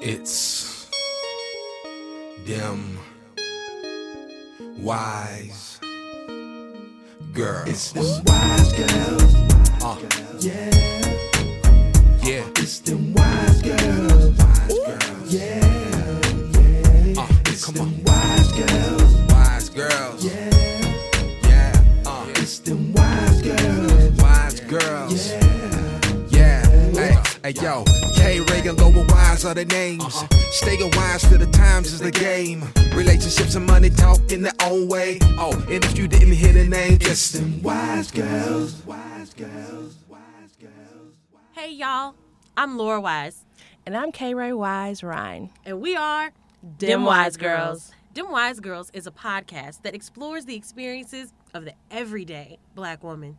It's them wise girls. It's them wise girls. Uh, Yeah, yeah, it's them wise girls. Yeah, yeah. uh, It's come them on, wise girls. wise girls. Yeah, Yeah, uh, it's them wise girls. wise girls. Yeah, Yeah, hey, hey, yo, K Reagan, Lower Wise are the names. Staying wise to the times is the game. Relationships and money talk in their own way. Oh, and if you didn't hear the name, just them wise girls. Wise girls. Wise girls. Hey y'all, I'm Laura Wise, And I'm K Ray Wise Ryan. and we are Them Wise Girls. Them Wise Girls is a podcast that explores the experiences of the everyday black woman.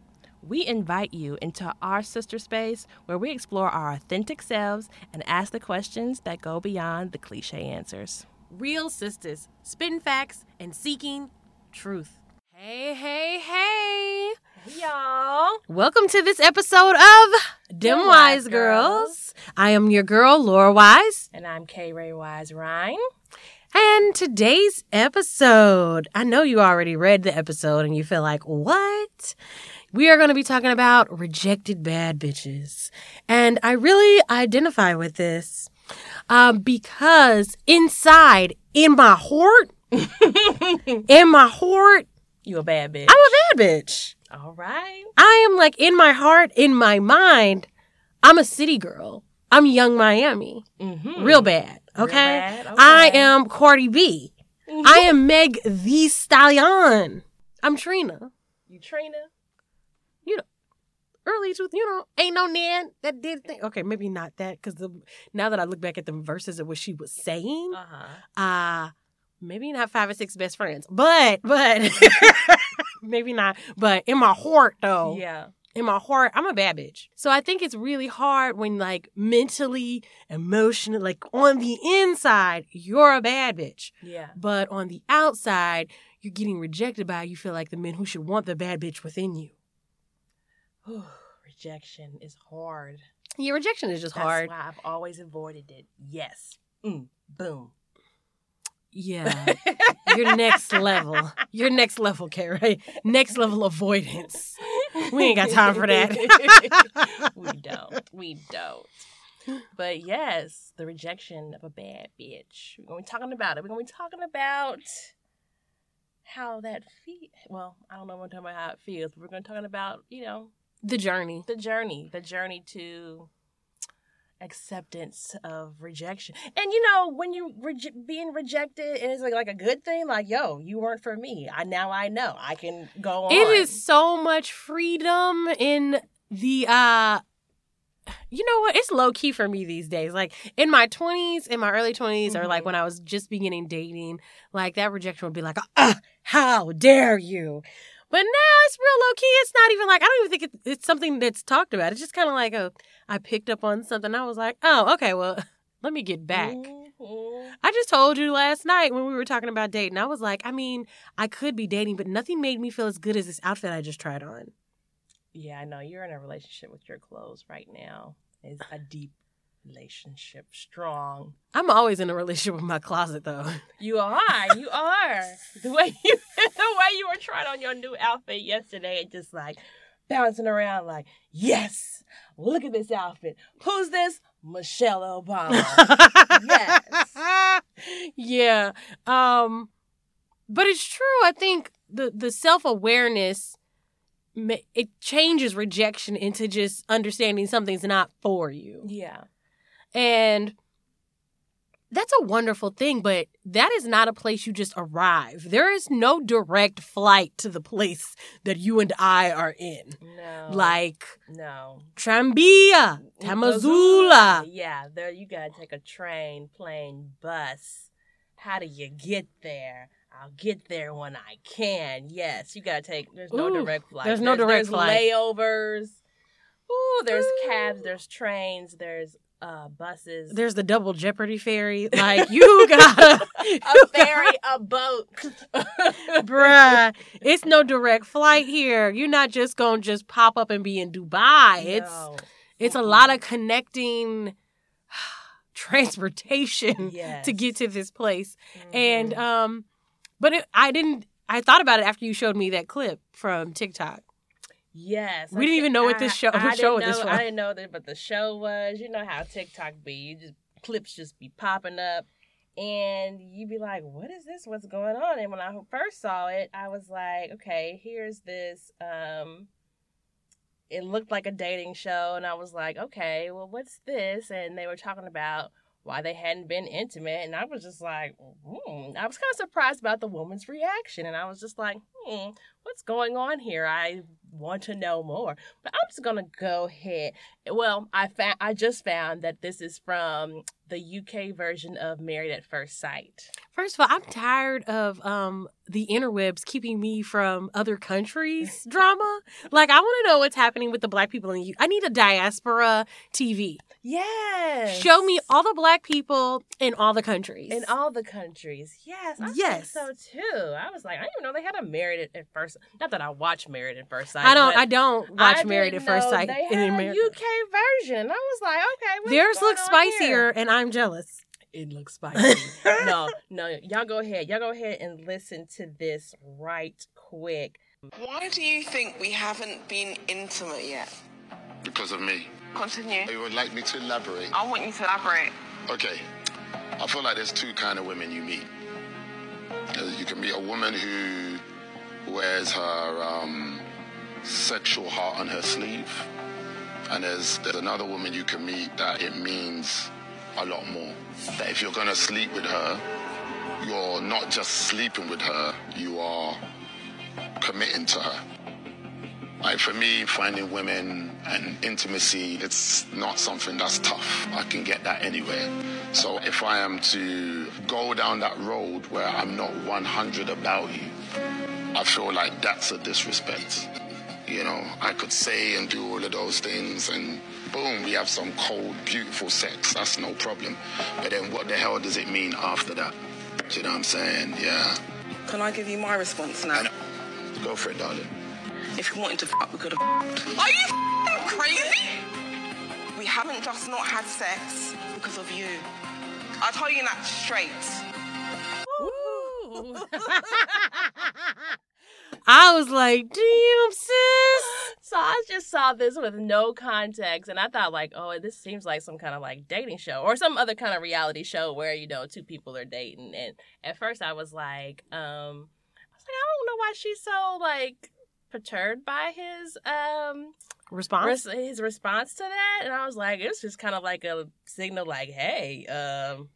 We invite you into our sister space where we explore our authentic selves and ask the questions that go beyond the cliche answers. Real sisters, spitting facts and seeking truth. Hey, hey, hey. Y'all. Welcome to this episode of Dim Dim Wise Wise Girls. I am your girl, Laura Wise. And I'm K Ray Wise Ryan. And today's episode, I know you already read the episode and you feel like, what? We are going to be talking about rejected bad bitches. And I really identify with this um, because inside, in my heart, in my heart, You a bad bitch. I'm a bad bitch. All right. I am like in my heart, in my mind, I'm a city girl. I'm Yung Miami. Mm-hmm. Real bad. Okay. bad, I am Cardi B. I am Meg the Stallion. I'm Trina. You Trina. You know, early truth, you know, ain't no Nan that did thing. Okay, maybe not that because now that I look back at the verses of what she was saying, Uh huh. uh maybe not five or six best friends, but but maybe not. But in my heart though, Yeah. in my heart, I'm a bad bitch. So I think it's really hard when like mentally, emotionally, like on the inside, you're a bad bitch. Yeah. But on the outside, you're getting rejected by you feel like the men who should want the bad bitch within you. Whew, Rejection is hard. Yeah, rejection is just That's hard. why I've always avoided it. Yes. Mm. Boom. Yeah. You're next level. You're next level, Kara. Next level avoidance. We ain't got time for that. we don't. We don't. But yes, the rejection of a bad bitch. We're gonna be talking about it. We're gonna be talking about how that feel. Well, I don't know. We're talking about how it feels. But we're gonna be talking about you know the journey. the journey, the journey to acceptance of rejection. And you know, when you reje- being rejected, and it's like, like a good thing. Like, yo, you weren't for me. I now I know I can go on. It is so much freedom in the uh you know what? It's low key for me these days. Like in my 20s, in my early 20s, or like Mhm. when I was just beginning dating, like that rejection would be like, ah, how dare you? But now it's real low key. It's not even like, I don't even think it, it's something that's talked about. It's just kind of like, a, I picked up on something. I was like, oh, okay, well, let me get back. Mhm. I just told you last night when we were talking about dating. I was like, I mean, I could be dating, but nothing made me feel as good as this outfit I just tried on. Yeah, I know you're in a relationship with your clothes right now. It's a deep relationship, strong. I'm always in a relationship with my closet, though. You are, you are. The way you, the way you were trying on your new outfit yesterday, and just like bouncing around, like, yes, look at this outfit. Who's this? Michelle Obama. Yes. Yeah. Um, but it's true. I think the the self awareness it changes rejection into just understanding something's not for you, yeah, and that's a wonderful thing. But that is not a place you just arrive. There is no direct flight to the place that you and I are in, no, like no. Trambia, Tamazula. Yeah, there you gotta take a train, plane, bus. How do you get there? I'll get there when I can. Yes, you gotta take. There's no Ooh, direct flight. there's no direct there's flight. Layovers. Ooh, there's Ooh. cabs. There's trains. There's uh buses. There's the double Jeopardy ferry. Like you gotta a ferry, a boat. Bruh, it's no direct flight here. You're not just gonna just pop up and be in Dubai. It's No. it's a lot of connecting transportation Yes. to get to this place. Mhm. And um but it, I didn't I thought about it after you showed me that clip from TikTok. Yes, We didn't even know what this show- I, show was this know- I didn't know that, but the show was. You know how TikTok be. You just clips just be popping up, and you'd be like, "What is this? What's going on?" And when I first saw it, I was like, "Okay, here's this." Um, it looked like a dating show, and I was like, "Okay, well, what's this?" And they were talking about why they hadn't been intimate, and I was just like, hmm. I was kind of surprised about the woman's reaction, and I was just like, hmm, what's going on here? I want to know more. But I'm just gonna go ahead. Well, I found I just found that this is from the UK version of Married at First Sight. First of all, I'm tired of um the interwebs keeping me from other countries drama. Like I want to know what's happening with the black people in the. I need a diaspora TV. Yes. Show me all the black people in all the countries. in all the countries. Yes, I Yes. so too. I was like, I didn't even know they had a Married at, at First. Not that I watch Married at First Sight. I don't I don't watch I Married at First Sight They in had America. a UK version. I was like, okay, what's Theirs looks spicier, here? and I'm jealous. It looks spicy. no, no, y'all go ahead. Y'all go ahead and listen to this right quick. Why do you think we haven't been intimate yet? Because of me. Continue. You would like me to elaborate? I want you to elaborate. Okay. I feel like there's two kind of women you meet. Uh, You can meet a woman who wears her um, sexual heart on her sleeve, and there's there's another woman you can meet that it means a lot more. That if you're gonna sleep with her, you're not just sleeping with her, you are committing to her. Like for me, finding women and intimacy, it's not something that's tough. I can get that anywhere. So if I am to go down that road where I'm not 100 about you, I feel like that's a disrespect. You know, I could say and do all of those things and boom, we have some cold, beautiful sex. That's no problem. But then what the hell does it mean after that? Do you know what I'm saying? Yeah. Can I give you my response now? And go for it, darling. If you wanted to fuck, we could have. Are you f***ing crazy? We haven't just not had sex because of you. I'll tell you that straight. I was like, damn, sis. So I just saw this with no context, and I thought like, oh, this seems like some kind of like dating show or some other kind of reality show where you know two people are dating. And at first, I was like, um, I was like, I don't know why she's so like perturbed by his um Response? res- his response to that, and I was like, it's just kind of like a signal, like, hey, um.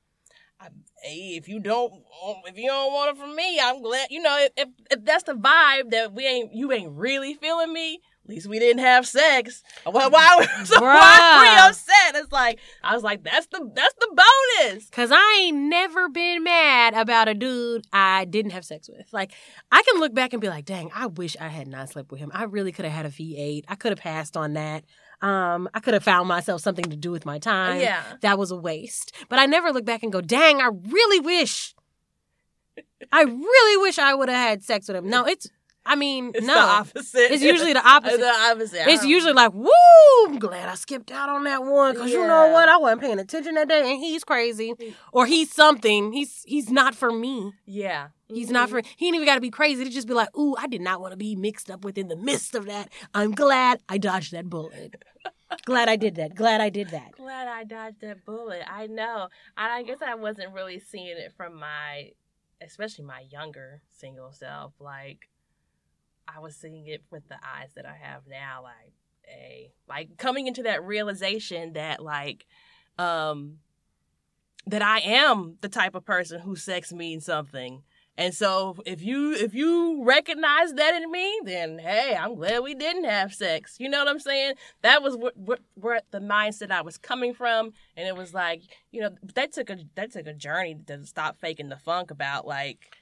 Hey, if you don't, oh, if you don't want it from me, I'm glad. You know, if, if that's the vibe that we ain't, you ain't really feeling me. At least we didn't have sex. Well, why? So why Bruh. you upset? It's like I was like, that's the that's the bonus. Cause I ain't never been mad about a dude I didn't have sex with. Like I can look back and be like, dang, I wish I had not slept with him. I really could have had a V8. I could have passed on that. Um, I could have found myself something to do with my time. Yeah. That was a waste. But I never look back and go, dang, I really wish. I really wish I would have had sex with him. No, it's I mean, It's no. the opposite. It's usually the opposite. the opposite. It's usually like, woo, I'm glad I skipped out on that one because you know what? I wasn't paying attention that day and he's crazy or he's something. He's he's not for me. yeah. He's not for He ain't even got to be crazy to just be like, ooh, I did not want to be mixed up with in the midst of that. I'm glad I dodged that bullet. glad I did that. Glad I did that. glad I dodged that bullet. I know. I, I guess I wasn't really seeing it from my, especially my younger single self. Like, I was seeing it with the eyes that I have now. Like, a like coming into that realization that like, um, that I am the type of person who sex means something. And so if you if you recognize that in me, then hey, I'm glad we didn't have sex. You know what I'm saying? That was what what where the mindset I was coming from, and it was like you know that took a that took a journey to stop faking the funk about like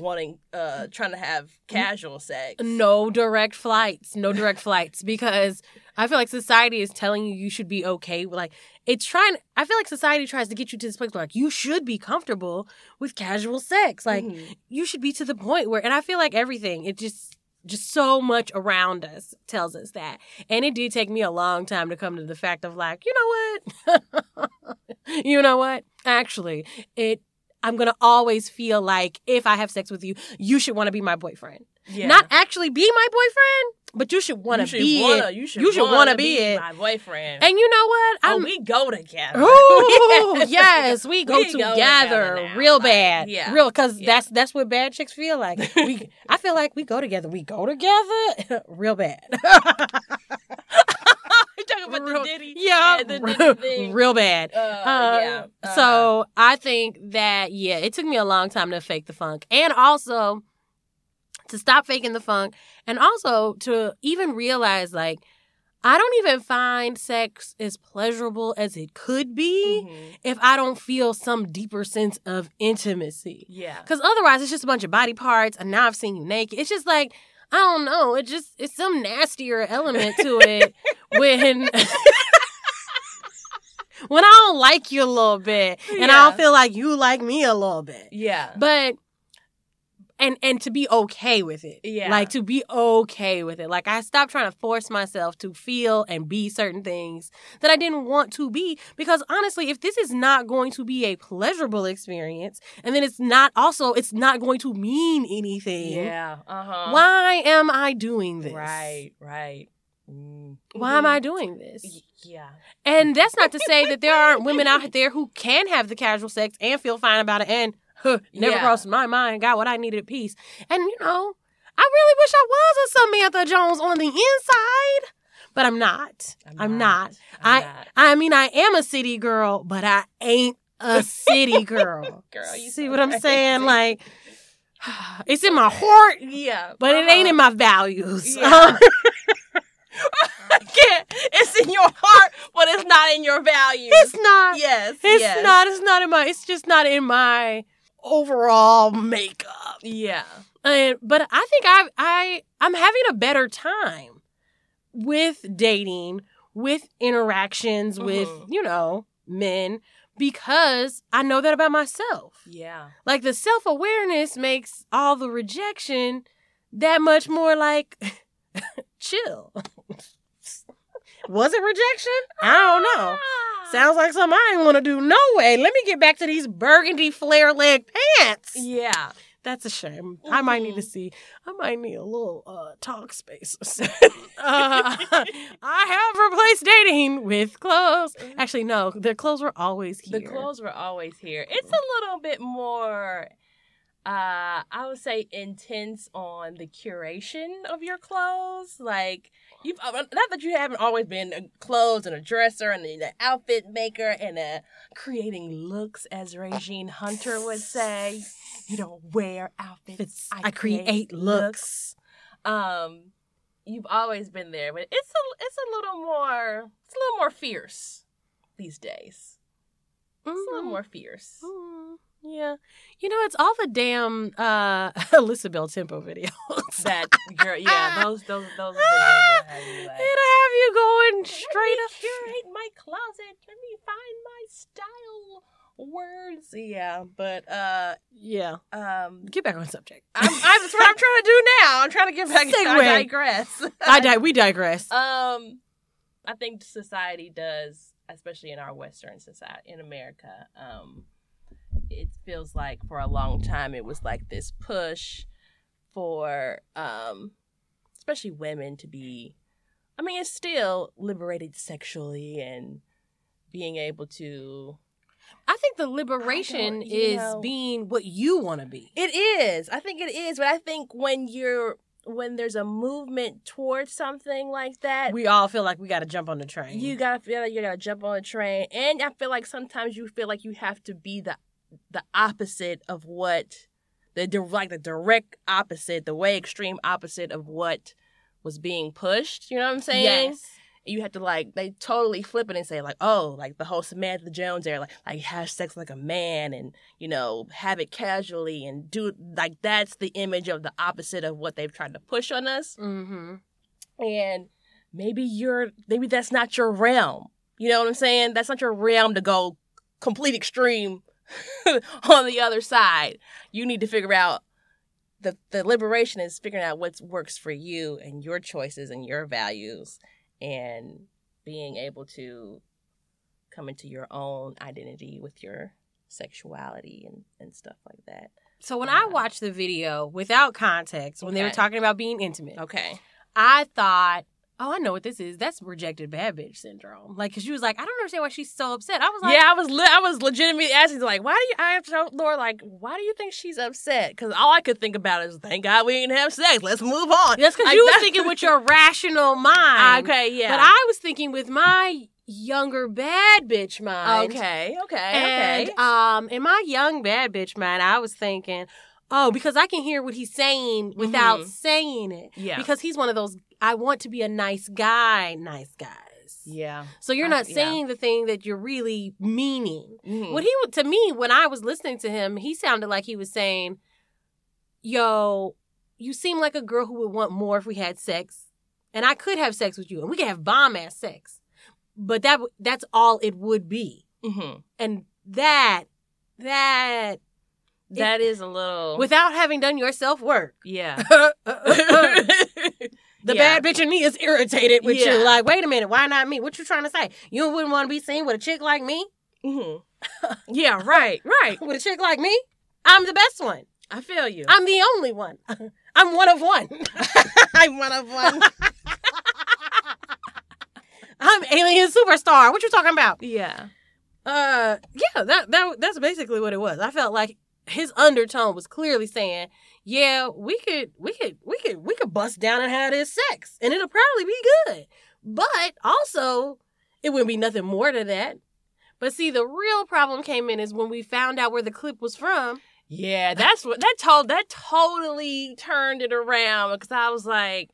wanting uh trying to have casual sex. No direct flights. No direct flights because I feel like society is telling you you should be okay. with Like it's trying. I feel like society tries to get you to this place where like you should be comfortable with casual sex. Like Mhm. you should be to the point where, and I feel like everything it just just so much around us tells us that. And it did take me a long time to come to the fact of like, you know what? you know what? Actually, it I'm gonna always feel like if I have sex with you, you should want to be my boyfriend. Yeah. Not actually be my boyfriend, but you should want You to be wanna, it. You should, You should wanna, wanna be it. my boyfriend. And you know what? oh, I'm we go together. Ooh, yes, we go We go together, together now, real like, bad, yeah, real because yeah. that's that's what bad chicks feel like. We, I feel like we go together. We go together, real bad. talking about real, the Diddy? yeah, the Diddy real bad. Uh, Uh, yeah. uh-huh. So I think that yeah, it took me a long time to fake the funk, and also to stop faking the funk, and also to even realize like I don't even find sex as pleasurable as it could be Mhm. if I don't feel some deeper sense of intimacy. yeah. Because otherwise, it's just a bunch of body parts, and now I've seen you naked. It's just like I don't know. It just it's some nastier element to it when when I don't like you a little bit, and I don't feel like you like me a little bit. Yeah. But and and to be okay with it. Yeah. Like to be okay with it. Like I stopped trying to force myself to feel and be certain things that I didn't want to be because honestly, if this is not going to be a pleasurable experience and then it's not also it's not going to mean anything. Yeah. Uh huh. Why am I doing this? Right. Right. Mm. Why am I doing this? Yeah. And that's not to say that there aren't women out there who can have the casual sex and feel fine about it and huh, never Yeah. crossed my mind, got what I needed at peace. And you know, I really wish I was a Samantha Jones on the inside, but I'm not. I'm, not. I'm I not. I mean I am a city girl, but I ain't a city girl. Girl, you See so what I'm saying? Like it's in my heart, Yeah. but it ain't in uh-huh. my values. Yeah. I can't. It's in your heart, but it's not in your values. it's not. yes. It's yes. not. It's not in my. It's just not in my overall makeup. Yeah. And but I think I I I'm having a better time with dating, with interactions with Mhm. you know men because I know that about myself. Yeah. Like the self awareness makes all the rejection that much more like chill. Was it rejection? I don't know. Sounds like something I ain't want to do. No way. Let me get back to these burgundy flare leg pants. Yeah. That's a shame. I might need to Mhm. see. I might need a little uh, Talkspace. uh, I have replaced dating with clothes. Actually, no, the clothes were always here. The clothes were always here. It's a little bit more uh I would say intense on the curation of your clothes. Like you've uh, not that you haven't always been a clothes and a dresser and an outfit maker and a creating looks as Regine Hunter would say. You don't wear outfits. It's, I, create looks. Um you've always been there, but it's a it's a little more it's a little more fierce these days. It's a little Mhm. more fierce. Mm, yeah. You know, it's all the damn uh Alyssa Beltempo videos. That girl, yeah, those those those. videos will have you like, It'll have you going Let straight me up. curate my closet. Let me find my style words. Yeah, but uh, Yeah. um, Get back on subject. I'm, I'm that's what I'm trying to do now. I'm trying to get back. I digress. I di- we digress. um, I think society does, especially in our Western society in America. Um, feels like for a long time it was like this push for um, especially women to be. I mean, it's still liberated sexually and being able to I think the liberation is know- being what you want to be. It is. I think it is. But I think when you're when there's a movement towards something like that, We all feel like we got to jump on the train. you gotta feel like you gotta jump on the train. And I feel like sometimes you feel like you have to be the the opposite of what the like the direct opposite, the way extreme opposite of what was being pushed. You know what I'm saying? yes. you have to like they totally flip it and say like oh like the whole Samantha Jones era like like have sex like a man and you know have it casually and do like that's the image of the opposite of what they've tried to push on us Mm-hmm. and maybe you're maybe that's not your realm you know what I'm saying that's not your realm to go complete extreme on the other side you need to figure out the the liberation is figuring out what works for you and your choices and your values and being able to come into your own identity with your sexuality and, and stuff like that. So when I um, watched the video without context, when they were talking about being intimate, Okay. I thought, oh, I know what this is. That's rejected bad bitch syndrome. Like, cause she was like, I don't understand why she's so upset. I was like, yeah, I was li- I was legitimately asking like, why do you? I told Laura like, why do you think she's upset? Because all I could think about is, thank God we didn't have sex. Let's move on. that's because Like, you was that- thinking with your rational mind. Okay, yeah. But I was thinking with my younger bad bitch mind. okay, okay, And okay. um, in my young bad bitch mind, I was thinking, oh, because I can hear what he's saying without Mhm. saying it. Yeah. Because he's one of those I want to be a nice guy, nice guys. yeah. So you're I- not yeah. saying the thing that you're really meaning. Mhm. What he to me when I was listening to him, he sounded like he was saying, "Yo, you seem like a girl who would want more if we had sex, and I could have sex with you, and we could have bomb ass sex, but that that's all it would be, Mhm. and that that That is a little without having done your self work, yeah. the Yeah. bad bitch in me is irritated with Yeah. you. Like, wait a minute, why not me? What you trying to say? You wouldn't want to be seen with a chick like me? hmm Yeah, right, right. With a chick like me? I'm the best one. I feel you. I'm the only one. I'm one of one. I'm one of one. I'm alien superstar. What you talking about? yeah. Uh, yeah, that that that's basically what it was. I felt like his undertone was clearly saying, "Yeah, we could, we could, we could, we could bust down and have this sex, and it'll probably be good. But also, it wouldn't be nothing more to that." But see, the real problem came in is when we found out where the clip was from. Yeah, that's what that told that totally turned it around because I was like,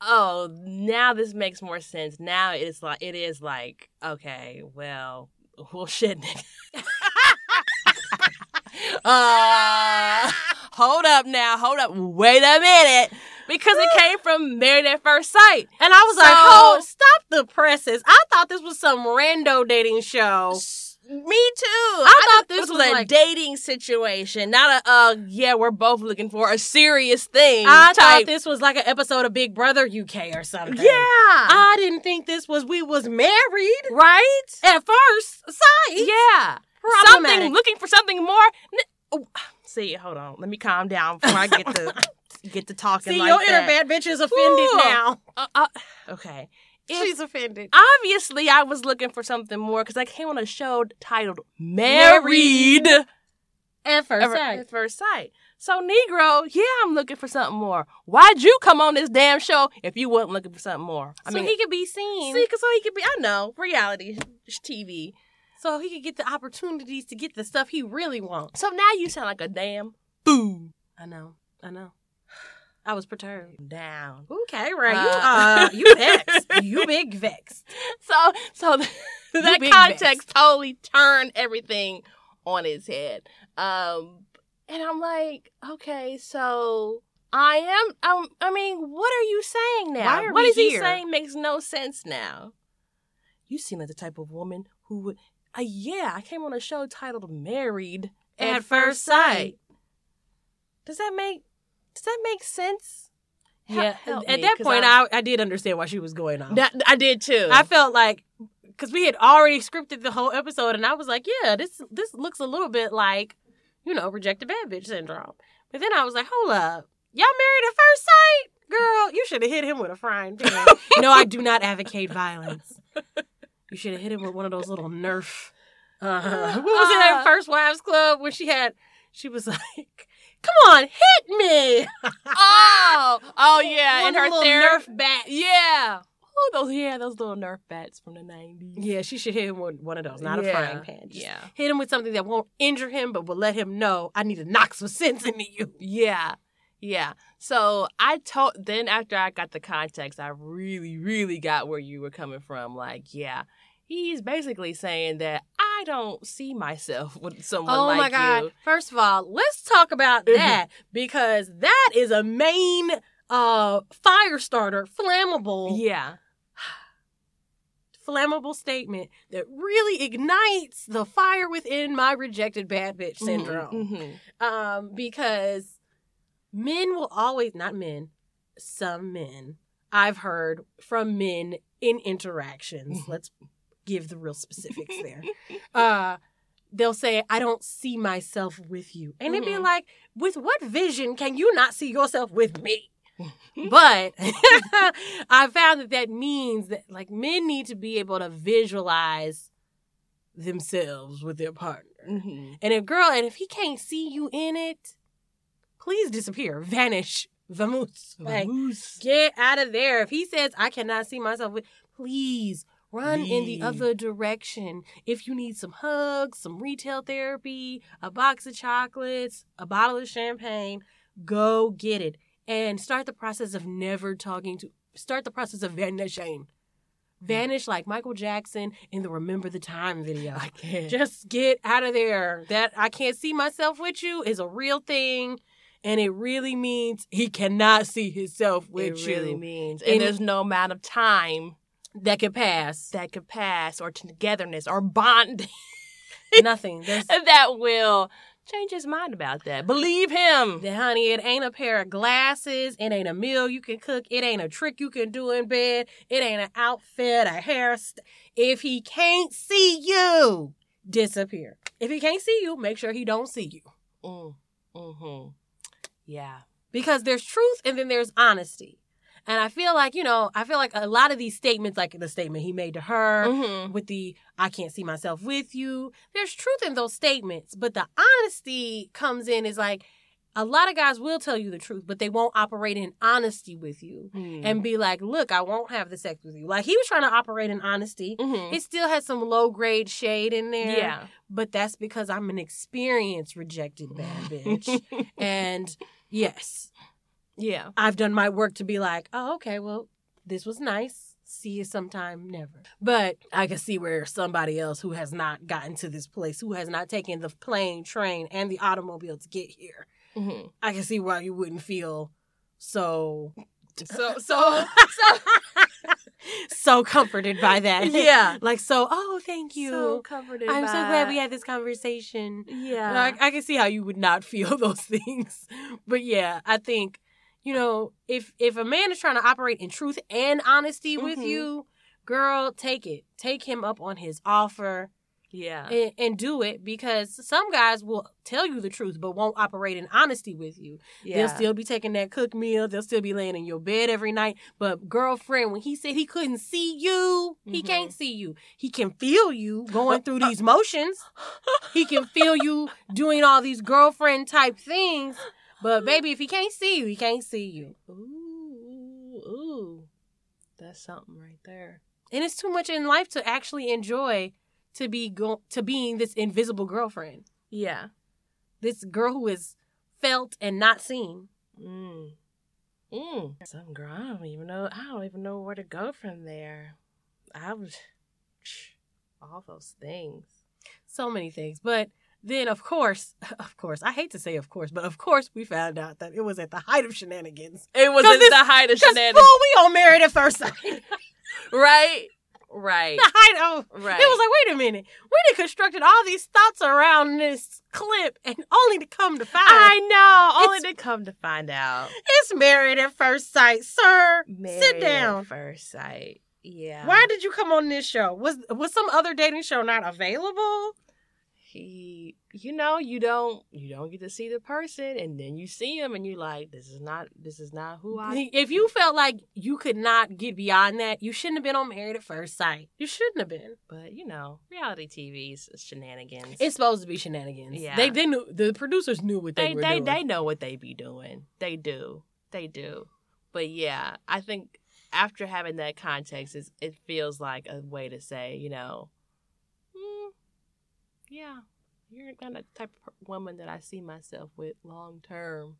oh, now this makes more sense. Now it's like it is like, okay, well, well shit, nigga. uh hold up now, hold up. Wait a minute. Because it came from Married at First Sight. And I was like, So- "Hold, stop the presses." I thought this was some rando dating show. Me too. I thought this was, was a like- dating situation, not a uh yeah, we're both looking for a serious thing. I type. thought this was like an episode of Big Brother UK or something. Yeah. I didn't think this was we was married right? at first sight. Yeah. Something looking for something more. Oh, see, hold on. Let me calm down before I get to get to talking See, like your that. inner bad bitch is offended Ooh. now. Uh, uh, okay. If- She's offended. obviously I was looking for something more because I came on a show titled Married At first Ever- sight. at first sight. So Negro, yeah, I'm looking for something more. Why'd you come on this damn show if you wasn't looking for something more? I so mean, he could be seen. see, cause so he could be. I know reality TV. So he could get the opportunities to get the stuff he really wants. So now you sound like a damn fool. I know. I know. I was perturbed. Down. Okay, right. Uh. you uh you vexed. you big vexed. So so that context totally turned everything on its head. Um, and I'm like, okay, so I am. Um, I mean, what are you saying now? What is he saying makes no sense now. You seem like the type of woman who would. Uh, yeah, I came on a show titled "Married At First Sight. Does that make Does that make sense? Yeah. At me, that point I, I did understand why she was going on. That- I did too. I felt like because we had already scripted the whole episode, and I was like, yeah, this this looks a little bit like, you know, rejected bad bitch syndrome. But then I was like, hold up, y'all married at first sight, girl. You should have hit him with a frying pan. no, I do not advocate violence. You should have hit him with one of those little Nerf. Uh, what was it at First Wives Club when she had? She was like, "Come on, hit me!" oh, oh yeah, One and her little therapy. Nerf bat. Yeah. Oh, those yeah, those little Nerf bats from the nineties. Yeah, she should hit him with one of those, not a frying pan. Just yeah. hit him with something that won't injure him, but will let him know I need to knock some sense into you. Yeah. Yeah. So I told then after I got the context, I really, really got where you were coming from. Like, yeah, he's basically saying that I don't see myself with someone oh like my god! you. First of all, let's talk about that because that is a main uh fire starter, flammable, Yeah. flammable statement that really ignites the fire within my rejected bad bitch syndrome. Mhm. um, because men will always not men, some men I've heard from men in interactions. Let's give the real specifics there. uh, they'll say, I don't see myself with you. And it'd be Mhm. like, with what vision can you not see yourself with me? but I found that that means that like men need to be able to visualize themselves with their partner. Mm-hmm. And if girl, and if he can't see you in it, please disappear, vanish, vamos, like, get out of there. If he says I cannot see myself with, please run in the other direction. If you need some hugs, some retail therapy, a box of chocolates, a bottle of champagne, go get it and start the process of never talking to. Start the process of vanishing. Vanish like Michael Jackson in the Remember the Time video. I can't. Just get out of there. That I can't see myself with you is a real thing. And it really means he cannot see himself with it you. It really means. And- And there's no amount of time that could pass. that could pass or togetherness or bond Nothing. That will change his mind about that. Believe him. that honey, it ain't a pair of glasses. It ain't a meal you can cook. It ain't a trick you can do in bed. It ain't an outfit, a hair. St- if he can't see you, disappear. If he can't see you, make sure he don't see you. Mm. Mm-hmm. Yeah. because there's truth and then there's honesty. And I feel like, you know, I feel like a lot of these statements, like the statement he made to her Mm-hmm. with the, I can't see myself with you, there's truth in those statements. But the honesty comes in is like, a lot of guys will tell you the truth, but they won't operate in honesty with you and be like, look, I won't have the sex with you. Like he was trying to operate in honesty. mm-hmm. It still has some low grade shade in there. yeah. But that's because I'm an experienced rejected bad bitch. and yes, yeah. I've done my work to be like, oh, okay, well, this was nice. See you sometime, never. But I can see where somebody else who has not gotten to this place, who has not taken the plane, train, and the automobile to get here, Mm-hmm. I can see why you wouldn't feel so So so so so comforted by that. Yeah. like so. Oh, thank you. so comforted. I'm so glad we had this conversation. Yeah. I, I can see how you would not feel those things. But yeah, I think, you know, if if a man is trying to operate in truth and honesty with Mhm. you, girl, take it. Take him up on his offer yeah. and, and do it because some guys will tell you the truth but won't operate in honesty with you. yeah. They'll still be taking that cook meal. They'll still be laying in your bed every night. But girlfriend, when he said he couldn't see you, he Mhm. can't see you. He can feel you going through these motions. He can feel you doing all these girlfriend type things. But baby, if he can't see you, he can't see you. Ooh, ooh. That's something right there. And it's too much in life to actually enjoy to be go- to being this invisible girlfriend. Yeah. This girl who is felt and not seen. Mm. Mm. Some girl, I don't even know. I don't even know where to go from there. I was all those things. so many things. But then, of course, of course, I hate to say of course, but of course, we found out that it was at the height of shenanigans. It was at the height of shenanigans, fool, we all married at first sight. the right? Right. height of Right. it was like, wait a minute, we done constructed all these thoughts around this clip, and only to come to find I know. Only to come to find out. it's married at first sight, sir. Married Sit at down. first sight. Yeah. Why did you come on this show? Was was some other dating show not available? He you know you don't you don't get to see the person and then you see him and you're like this is not this is not who i If you felt like you could not get beyond that, you shouldn't have been on Married at First Sight. You shouldn't have been. but you know reality tv's is shenanigans It's supposed to be shenanigans. Yeah. They they knew the producers knew what they, they were they, doing. they know what they be doing they do they do but yeah i think after having that context it's, it feels like a way to say you know yeah. You're the kind of type of woman that i see myself with long term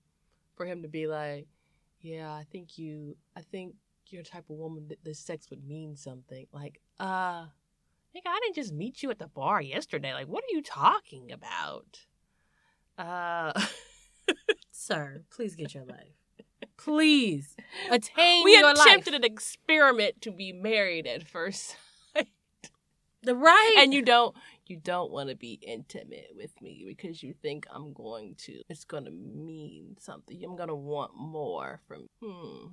for him to be like yeah i think you i think you're the type of woman that the sex would mean something. Like uh nigga, i didn't just meet you at the bar yesterday. Like what are you talking about? Uh Sir, please get your life. Please attain we your attempted an experiment to be married at first sight. The right. And you don't you don't want to be intimate with me because you think i'm going to it's going to mean something i'm going to want more from hmm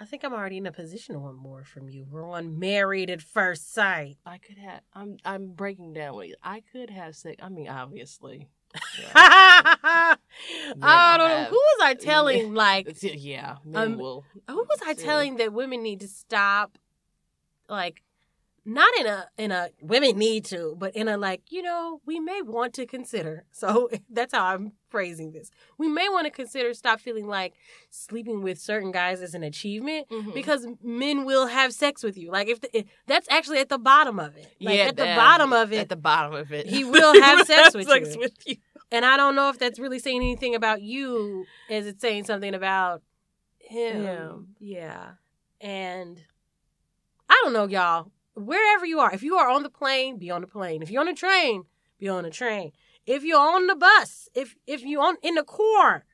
I think I'm already in a position to want more from you. We're on married at first sight. I could have. I'm. I'm breaking down with you. I could have sex. I mean, obviously. I don't know. have- Who was I telling? Like, Yeah. Men Um, will. who was I Yeah. telling that women need to stop? Like, not in a in a women need to, but in a like you know we may want to consider. So that's how I'm phrasing this. We may want to consider stop feeling like sleeping with certain guys is an achievement Mhm. because men will have sex with you. Like if, the, if that's actually at the bottom of it. Like yeah, at the bottom of it, At the bottom of it, he will have sex with sex you. with you. and I don't know if that's really saying anything about you. Is it saying something about him? Him. Yeah. And I don't know, y'all. Wherever you are, if you are on the plane, be on the plane. If you're on the train, be on the train. If you're on the bus, if if you're on in the car,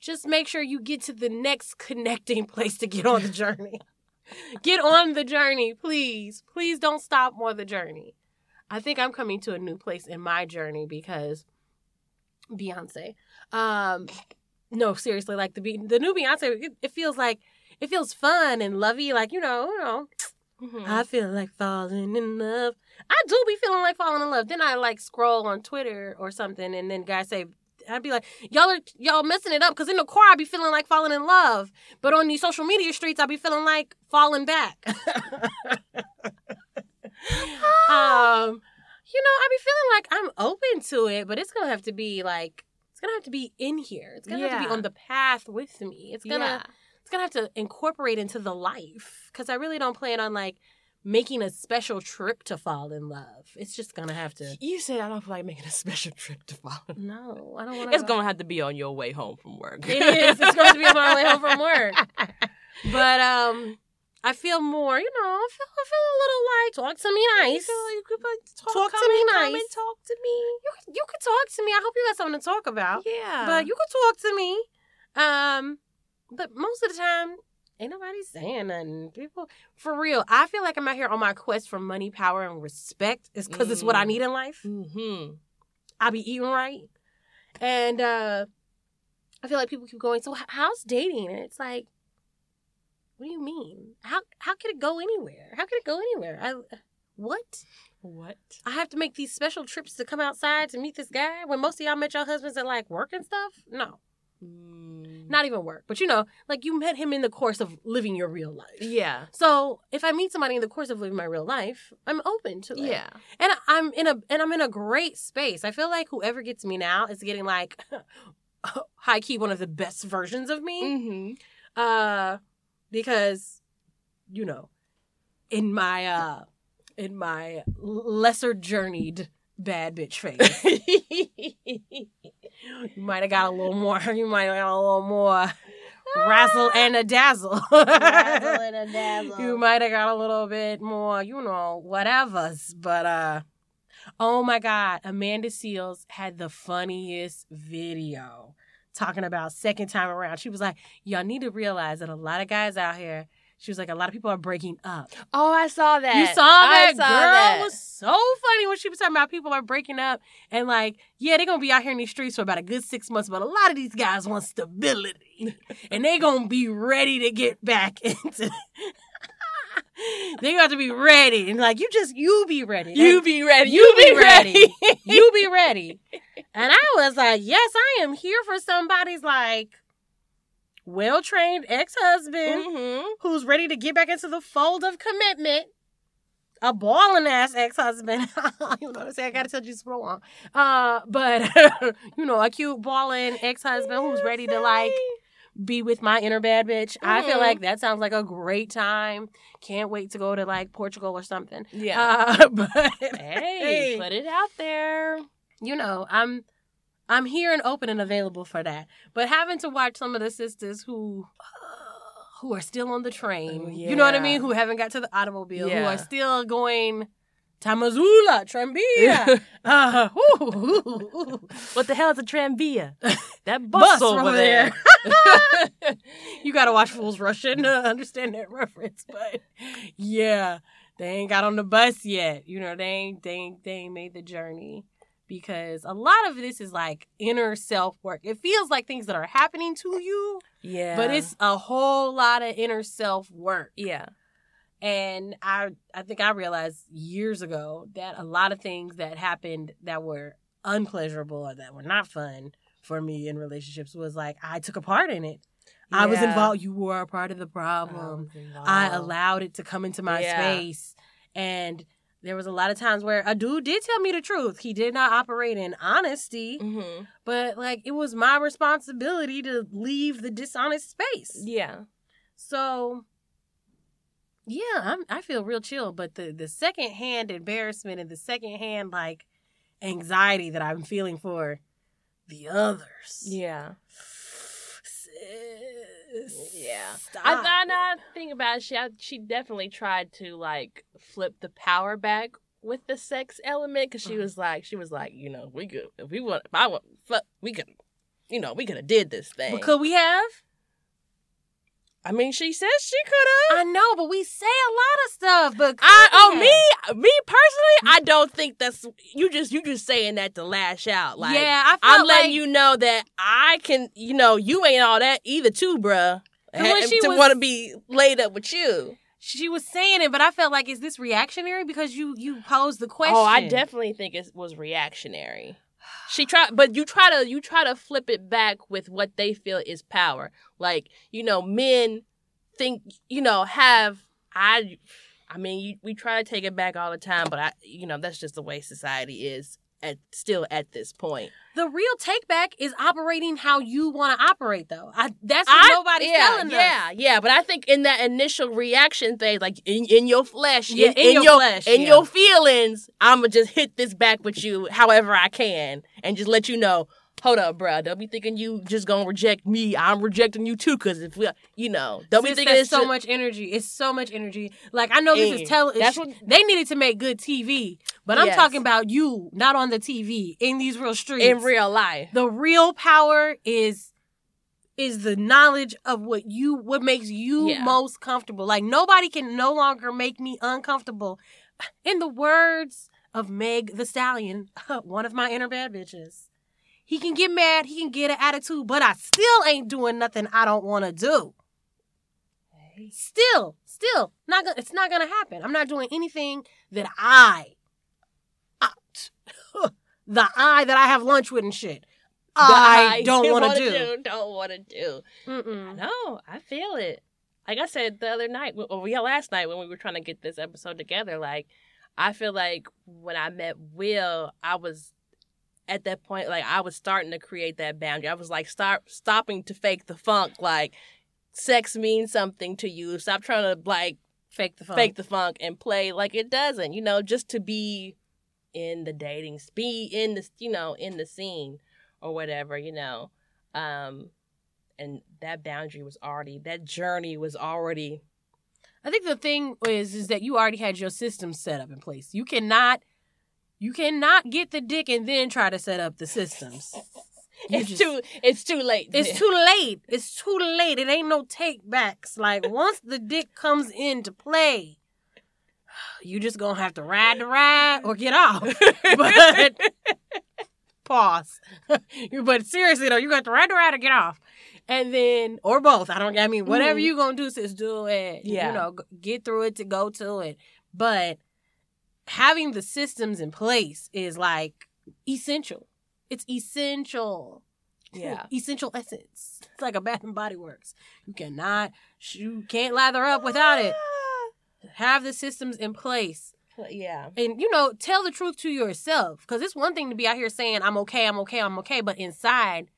just make sure you get to the next connecting place to get on the journey. get on the journey, please. Please don't stop on the journey. I think I'm coming to a new place in my journey because Beyonce. Um, no, seriously, like the the new Beyonce, it, it feels like it feels fun and lovey, like you know, you know. Mm-hmm. I feel like falling in love. I do be feeling like falling in love. Then I like scroll on Twitter or something, and then guys say. I'd be like, y'all are y'all messing it up because in the car I'd be feeling like falling in love, but on these social media streets I'd be feeling like falling back. um, you know, I'd be feeling like I'm open to it, but it's gonna have to be like it's gonna have to be in here. It's gonna have to be on the path with me. It's gonna yeah. It's gonna have to incorporate into the life because I really don't plan on like making a special trip to fall in love. It's just gonna have to. You said I don't feel like making a special trip to follow. No, I don't want to. It's gonna have to be on your way home from work. It is. It's going to be on my way home from work. But um, I feel more. You know, I feel I feel a little like talk to me nice. You could talk, Talk to me and- come nice. and talk to me. You could- you could talk to me. I hope you got something to talk about. Yeah, But you could talk to me. Um, but most of the time, ain't nobody saying nothing. People, for real, I feel like I'm out here on my quest for money, power, and respect. It's because it's what I Mm. need in life. Mm-hmm. I be eating right, and uh I feel like people keep going. So how's dating? And it's like, what do you mean? How how could it go anywhere? How could it go anywhere? I what? What? I have to make these special trips to come outside to meet this guy when most of y'all met your husbands at like work and stuff? No. Mm. Not even work, but you know, like you met him in the course of living your real life. Yeah. So if I meet somebody in the course of living my real life, I'm open to it. Yeah. And I'm in a and I'm in a great space. I feel like whoever gets me now is getting like high key one of the best versions of me. Mm-hmm. Uh because you know, in my uh in my lesser journeyed bad bitch face. You might have got a little more. You might have got a little more razzle and a dazzle. you might have got a little bit more, you know, whatever's. But uh, oh my God, Amanda Seales had the funniest video talking about second time around. She was like, "Y'all need to realize that a lot of guys out here." She was like, "A lot of people are breaking up." Oh, I saw that. You saw that I saw girl that. It was so funny when she was talking about people are breaking up and like, yeah, they're gonna be out here in these streets for about a good six months, but a lot of these guys want stability, and they're gonna be ready to get back into. they got to be ready, and like you just you be ready. You be ready. You be ready. you be ready. And I was like, yes, I am here for somebody's like well trained ex husband mm-hmm. who's ready to get back into the fold of commitment. A balling ass ex husband. you know what I'm saying? I gotta tell you this for long. Uh, but you know, a cute balling ex husband who's ready to like be with my inner bad bitch. I feel Mhm. like that sounds like a great time. Can't wait to go to like Portugal or something. Yeah. Uh, but hey, put it out there. you know, I'm I'm here and open and available for that. But having to watch some of the sisters who who are still on the train, Oh, you know what I mean, who haven't got to the automobile, who are still going Tamazula, Trambia. uh, ooh, ooh, ooh. What the hell is a tranvia? That Bus bus, over over there. you gotta watch Fools Rush In to understand that reference. But yeah, they ain't got on the bus yet. You know, they ain't they ain't, they ain't made the journey because a lot of this is like inner self work. It feels like things that are happening to you, Yeah. but it's a whole lot of inner self work. yeah. And I I think I realized years ago that a lot of things that happened that were unpleasurable or that were not fun for me in relationships was like I took a part in it. I was involved. You were a part of the problem. I allowed it to come into my Yeah. space. And there was a lot of times where a dude did tell me the truth. He did not operate in honesty, hmm but like it was my responsibility to leave the dishonest space. Yeah. So yeah, I'm, I feel real chill, but the the second hand embarrassment and the second hand like anxiety that I'm feeling for the others. Yeah. Yeah. stop I, it. I think about it, she I, she definitely tried to like flip the power back with the sex element because she Mhm. was like she was like you know we could if we want if I want fuck we could you know we could have did this thing. But could we have? I mean she says she could have. I know, but we say a lot of stuff. But I oh me me personally I don't think that's you just you just saying that to lash out like yeah, I I'm letting like, you know that I can you know you ain't all that either too bruh And when and she to want to be laid up with you. she was saying it, but I felt like is this reactionary because you you posed the question? Oh, I definitely think it was reactionary. She tried, but you try to you try to flip it back with what they feel is power. Like you know, men think you know have I. I mean, you, we try to take it back all the time, but I, you know, that's just the way society is at still at this point. The real take back is operating how you want to operate, though. I, that's what I- nobody's yeah, telling us. yeah, yeah. But I think in that initial reaction phase, like in, in your flesh, Yeah, in, in your flesh, in yeah. your feelings, I'ma just hit this back with you however I can, and just let you know. Hold up, bruh. Don't be thinking you just gonna reject me. I'm rejecting you too, cause if we, you know, don't be thinking it's so much energy. It's so much energy. Like I know this is tell. that's what- they needed to make good TV, but I'm Yes. talking about you, not on the TV, in these real streets. in real life. the real power is is the knowledge of what you what makes you Yeah. most comfortable. Like nobody can no longer make me uncomfortable. In the words of Meg the Stallion, one of my inner bad bitches. He can get mad, he can get an attitude, but I still ain't doing nothing I don't want to do. Still, still, not gonna, it's not gonna happen. I'm not doing anything that I, I the I that I have lunch with and shit. I don't want wanna to do. Don't want to do. Mm-mm. No, I feel it. Like I said the other night, or yeah, last night when we were trying to get this episode together, like I feel like when I met Will, I was at that point, like I was starting to create that boundary. I was like, stop stopping to fake the funk. Like, sex means something to you. Stop trying to like Fake the phone. fake the funk and play like it doesn't. You know, just to be in the dating, be in the you know in the scene or whatever. You know, um, and that boundary was already that journey was already I think the thing is is that you already had your system set up in place. You cannot you cannot get the dick and then try to set up the systems. You it's just- too it's too late. It's too late. It's too late. It ain't no take backs. Like once the dick comes into play, you just gonna have to ride the ride or get off. But pause. but seriously though, you got to ride the ride or get off. And then or both. I don't I mean whatever Mhm. you gonna do, sis, do it. Yeah. You know, get through it to go to it. But having the systems in place is like essential. It's essential. yeah. Essential essence. It's like a Bath and Body Works. You cannot, you can't lather up without it. Ah. Have the systems in place. Yeah. And, you know, tell the truth to yourself. Because it's one thing to be out here saying, I'm okay, I'm okay, I'm okay. But inside,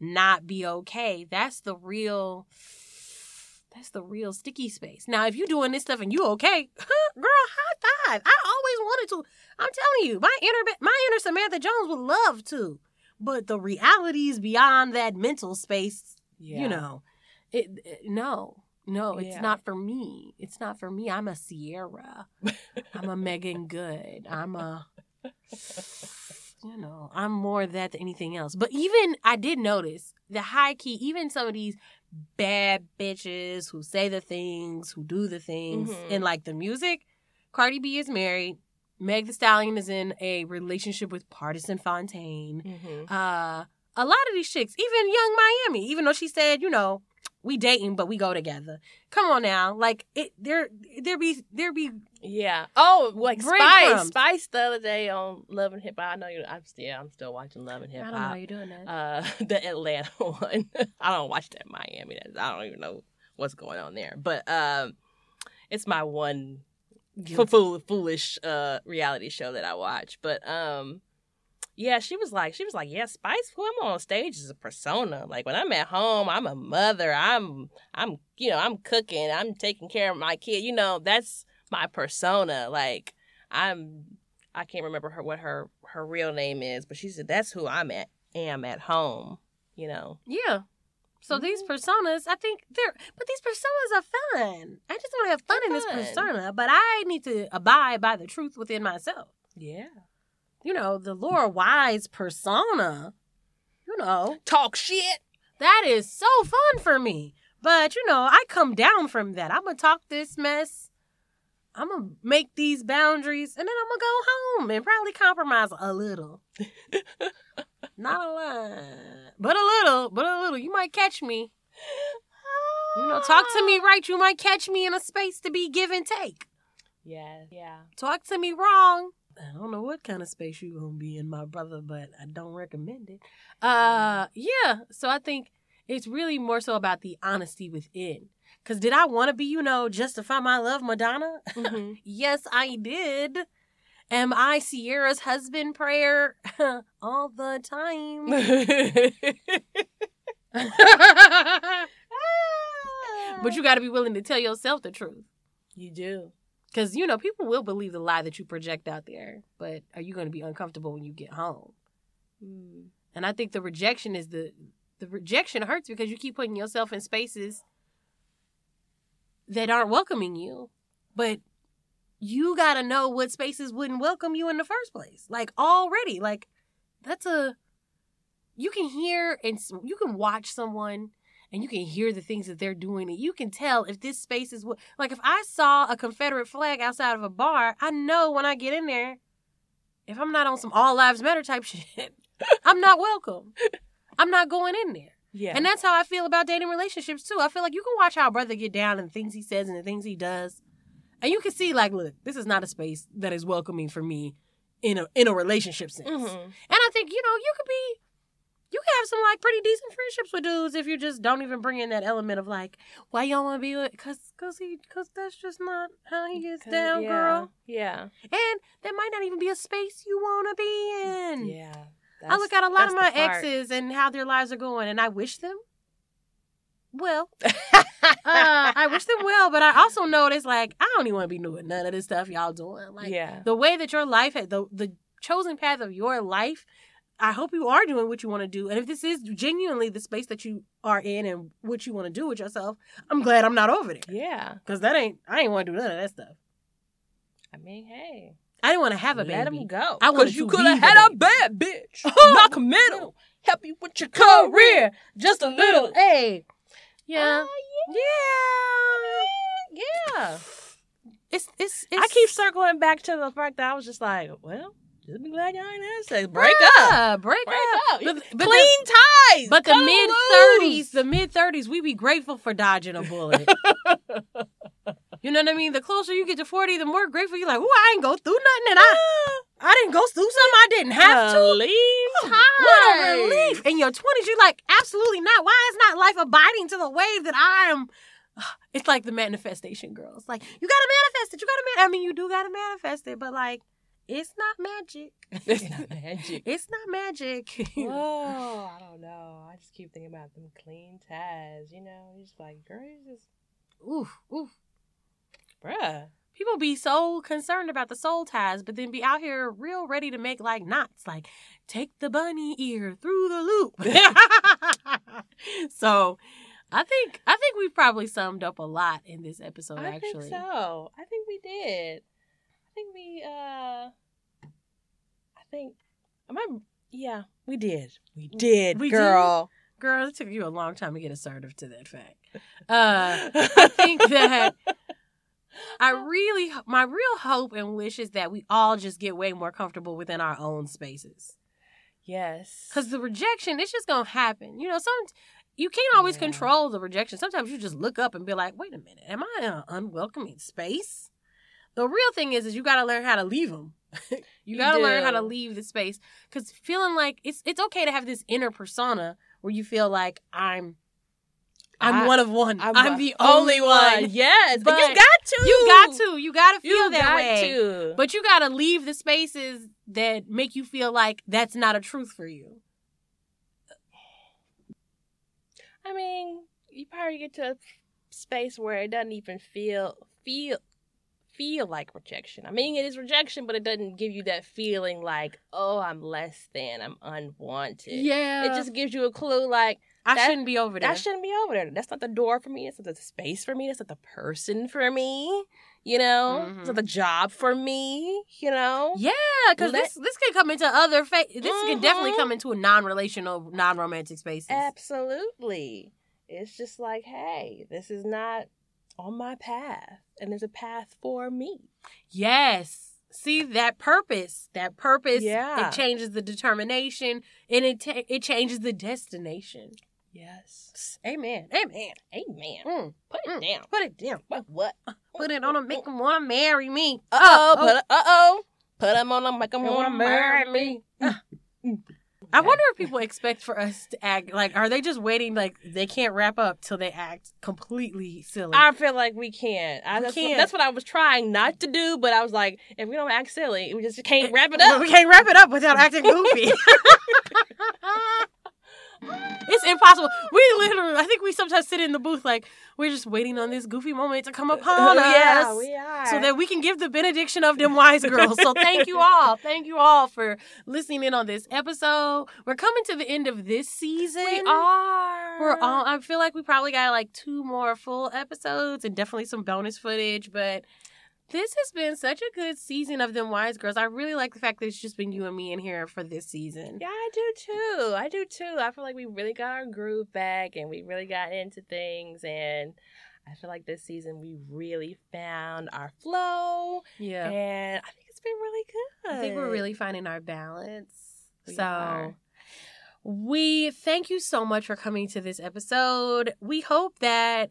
not be okay. That's the real, that's the real sticky space. Now, if you're doing this stuff and you okay, girl, high five. I always wanted to. I'm telling you, my inner, my inner Samantha Jones would love to. But the realities beyond that mental space, Yeah. you know, it, it- no, no, it's Yeah. not for me. It's not for me. I'm a Ciara. I'm a Meagan Good. I'm a, you know, I'm more that than anything else. But even I did notice the high key, even some of these bad bitches who say the things, who do the things, Mhm. and like the music. Cardi B is married. Meg the Stallion is in a relationship with Pardison Fontaine. Mm-hmm. Uh, a lot of these chicks, even Yung Miami, even though she said, you know, we dating but we go together. Come on now, like it. There, there be, there be. Yeah. Oh, like Spice. Spice the other day on Love and Hip Hop. I know you. I'm still. I'm still watching Love and Hip Hop. I don't know you're doing that. Uh, the Atlanta one. I don't watch that Miami. That I don't even know what's going on there. But um, it's my one f- fool, foolish uh reality show that I watch. But um, yeah, she was like, she was like, yeah, Spice. Who I'm on stage is a persona. Like when I'm at home, I'm a mother. I'm, I'm, you know, I'm cooking. I'm taking care of my kid. You know, that's my persona. Like I'm, I can't remember her what her her real name is, but she said that's who I'm at. Am at home. You know. yeah. So these mm-hmm. personas, I think they're, but these personas are fun. I just want to have fun in this They're fun. persona, but I need to abide by the truth within myself. Yeah. You know, the Laura Wise persona. You know, Talk shit. That is so fun for me. But you know, I come down from that. I'm gonna talk this mess. I'm gonna make these boundaries, and then I'm gonna go home and probably compromise a little. Not a lot, but a little, but a little. You might catch me. You know, talk to me right. You might catch me in a space to be give and take. Yeah. Yeah. Talk to me wrong. I don't know what kind of space you're gonna be in, my brother, but I don't recommend it. Uh, yeah. So I think it's really more so about the honesty within. Cause did I want to be, you know, justify my love, Madonna? Mm-hmm. yes, I did. Am I Ciara's husband prayer all the time? but you got to be willing to tell yourself the truth. you do. Because, you know, people will believe the lie that you project out there, but are you going to be uncomfortable when you get home? Mm. And I think the rejection is the the rejection hurts because you keep putting yourself in spaces that aren't welcoming you. But you got to know what spaces wouldn't welcome you in the first place. Like already, like that's a you can hear and you can watch someone and you can hear the things that they're doing and you can tell if this space is what like if I saw a Confederate flag outside of a bar, I know when I get in there if I'm not on some all lives matter type shit, I'm not welcome. I'm not going in there. Yeah. And that's how I feel about dating relationships too. I feel like you can watch how a brother get down and the things he says and the things he does. And you can see like, look, this is not a space that is welcoming for me in a in a relationship sense. Mhm. And I think, you know, you could be you can have some like pretty decent friendships with dudes if you just don't even bring in that element of like, why don't want to be with cause cause he cause that's just not how he gets down, yeah. girl. Yeah. And that might not even be a space you wanna be in. Yeah. I look at a lot of my that's the part. exes and how their lives are going, and I wish them well. uh, I wish them well, but I also know it's like I don't even want to be doing none of this stuff y'all doing. Like yeah. the way that your life had the the chosen path of your life. I hope you are doing what you want to do, and if this is genuinely the space that you are in and what you want to do with yourself, I'm glad I'm not over there Yeah. because that ain't I ain't want to do none of that stuff. I mean, hey. I didn't want to have a Let baby. him go. I wanted 'Cause you could have had a bad bitch. Oh, Not committal. Help you with your career. Just a little. Hey, oh, yeah, yeah. Yeah. it's it's, it's I keep circling back to the fact that I was just like, well, just be glad y'all ain't had sex. Break up. Break, Break up. up. But, but Clean the, ties. but the mid thirties, the mid thirties, we be grateful for dodging a bullet. you know what I mean? The closer you get to forty, the more grateful you're like, "Ooh, I ain't go through nothing, and I, I didn't go through something I didn't have to." Clean ties. What a relief! In your twenties, you're like, absolutely not. Why is not life abiding to the way that I am? It's like the manifestation girls. Like you gotta manifest it. You gotta man. I mean, you do gotta manifest it, but like, it's not magic. It's not magic. It's not magic. Oh, I don't know. I just keep thinking about them clean ties. You know, it's just like, girl, you just, oof, oof. bruh. People be so concerned about the soul ties, but then be out here real ready to make like knots. Like, take the bunny ear through the loop. so, I think I think we've probably summed up a lot in this episode. I actually, think so. I think we did. I think we. uh I think. Am I? Yeah, we did. We did, We did? girl. girl, it took you a long time to get assertive to that fact. Uh, I think that I really, my real hope and wish is that we all just get way more comfortable within our own spaces. Yes. Because the rejection, it's just gonna happen. You know, some you can't always Yeah. control the rejection. Sometimes you just look up and be like, "Wait a minute, am I in an unwelcoming space?" The real thing is, is you got to learn how to leave them. you You got to learn how to leave the space because feeling like it's it's okay to have this inner persona where you feel like I'm. I'm I- one of one. I'm, I'm, the only one. Yes, But you got to. You got to. You got to feel You that got way. to. But you got to leave the spaces that make you feel like that's not a truth for you. I mean, you probably get to a space where it doesn't even feel feel feel like rejection. I mean, it is rejection, but it doesn't give you that feeling like, oh, I'm less than, I'm unwanted. Yeah. It just gives you a clue like I that- shouldn't be over there. that shouldn't be over there. That's not the door for me. That's not the space for me. That's not the person for me. You know, it's Mhm. not the job for me. You know. Yeah, because Let- this this can come into other fa- this can definitely Mhm. come into a non-relational, non-romantic spaces. Absolutely. It's just like, hey, this is not on my path, and there's a path for me. Yes. See that purpose. That purpose. Yeah. It changes the determination, and it ta- it changes the destination. Yes. Amen. Amen. Amen. Mm, Put it mm. down. Put it down. What? What? Put it on a make them want to marry me. Uh oh. Put. Uh oh. Put them on a make them They want wanna marry marry me. I wonder if people expect for us to act like, are they just waiting like they can't wrap up till they act completely silly? I feel like we can't. I, We that's, can't. that's what I was trying not to do, but I was like, if we don't act silly, we just can't eh, wrap it up. We can't wrap it up without acting goofy. it's impossible. We literally, I think we sometimes sit in the booth like we're just waiting on this goofy moment to come upon uh, us. Oh, yeah, we are. So that we can give the benediction of them wise girls. So thank you all. Thank you all for listening in on this episode. We're coming to the end of this season. we are. We're all. I feel like we probably got like two more full episodes and definitely some bonus footage. But this has been such a good season of them wise girls. I really like the fact that it's just been you and me in here for this season. Yeah, I do too. I do too. I feel like we really got our groove back and we really got into things and I feel like this season we really found our flow Yeah. and I think it's been really good. I think we're really finding our balance. We so are. we thank you so much for coming to this episode. We hope that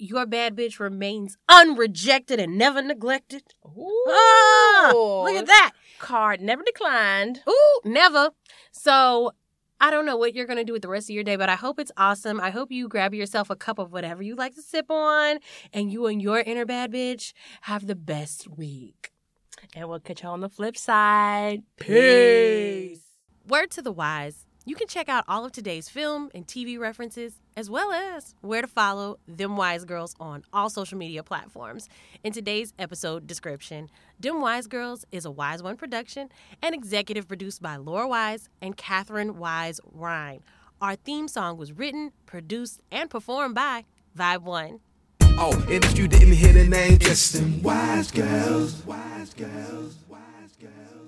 your bad bitch remains unrejected and never neglected. Ooh, Ah, look at that. Card never declined. Ooh, never. So I don't know what you're going to do with the rest of your day, but I hope it's awesome. I hope you grab yourself a cup of whatever you like to sip on, and you and your inner bad bitch have the best week. And we'll catch you on the flip side. Peace. Word to the wise. You can check out all of today's film and TV references, as well as where to follow Them Wise Girls on all social media platforms in today's episode description. Them Wise Girls is a Wise One production and executive produced by Laura Wise and Catherine Wise Rhine. Our theme song was written, produced, and performed by Vibe One. Oh, and if you didn't hear the name, just Them wise girls, wise girls, wise girls.